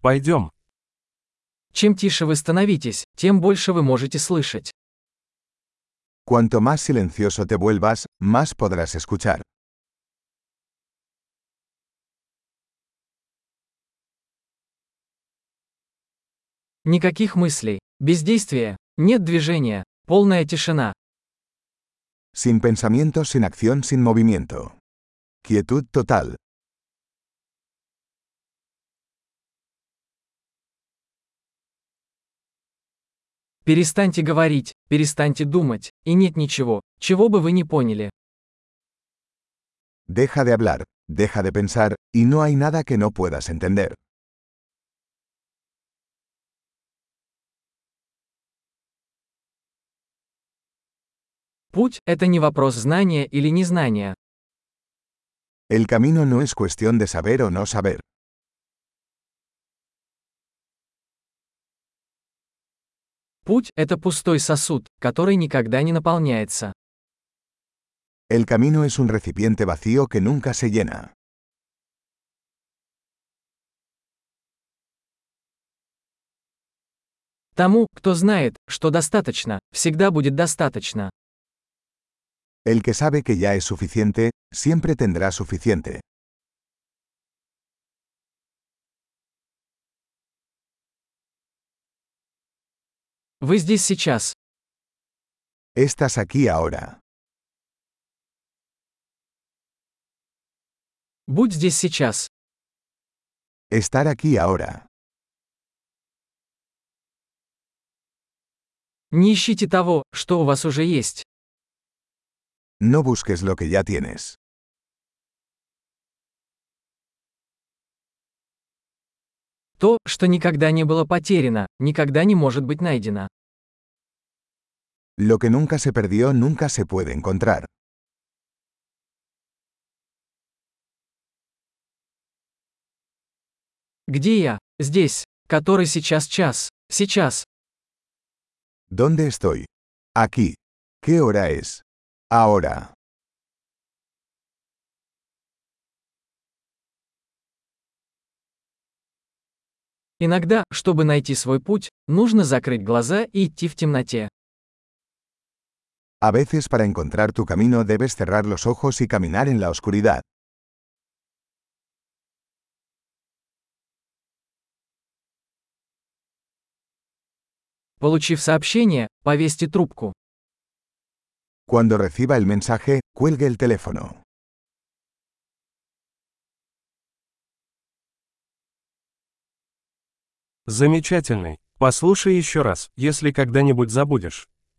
Пойдем. Чем тише вы становитесь, тем больше вы можете слышать. Cuanto más silencioso te vuelvas, más podrás escuchar. Никаких мыслей, бездействия, нет движения, полная тишина. Sin pensamiento, sin acción, sin movimiento. Quietud total. Перестаньте говорить, перестаньте думать, и нет ничего, чего бы вы не поняли. Deja de hablar, deja de pensar, y no hay nada que no puedas entender. Путь – это не вопрос знания или незнания. El camino no es cuestión de saber o no saber. Путь – это пустой сосуд, который никогда не наполняется. El camino es un recipiente vacío que nunca se llena. Тому, кто знает, что достаточно, всегда будет достаточно. El que sabe que ya es suficiente, siempre tendrá suficiente. Вы здесь сейчас. Estás aquí ahora. Будь здесь сейчас. Estar aquí ahora. Не ищите того, что у вас уже есть. No busques lo que ya tienes. То, что никогда не было потеряно, никогда не может быть найдено. Lo que nunca se perdió nunca se puede encontrar. Где я? Здесь. Который сейчас час? Сейчас. ¿Dónde estoy? Aquí. ¿Qué hora es? Ahora. Иногда, чтобы найти свой путь, нужно закрыть глаза и идти в темноте. A veces para encontrar tu camino debes cerrar los ojos y caminar en la oscuridad. Получив сообщение, повесьте трубку. Cuando reciba el mensaje, cuelgue el teléfono. Замечательный. Послушай еще раз, если когда-нибудь забудешь.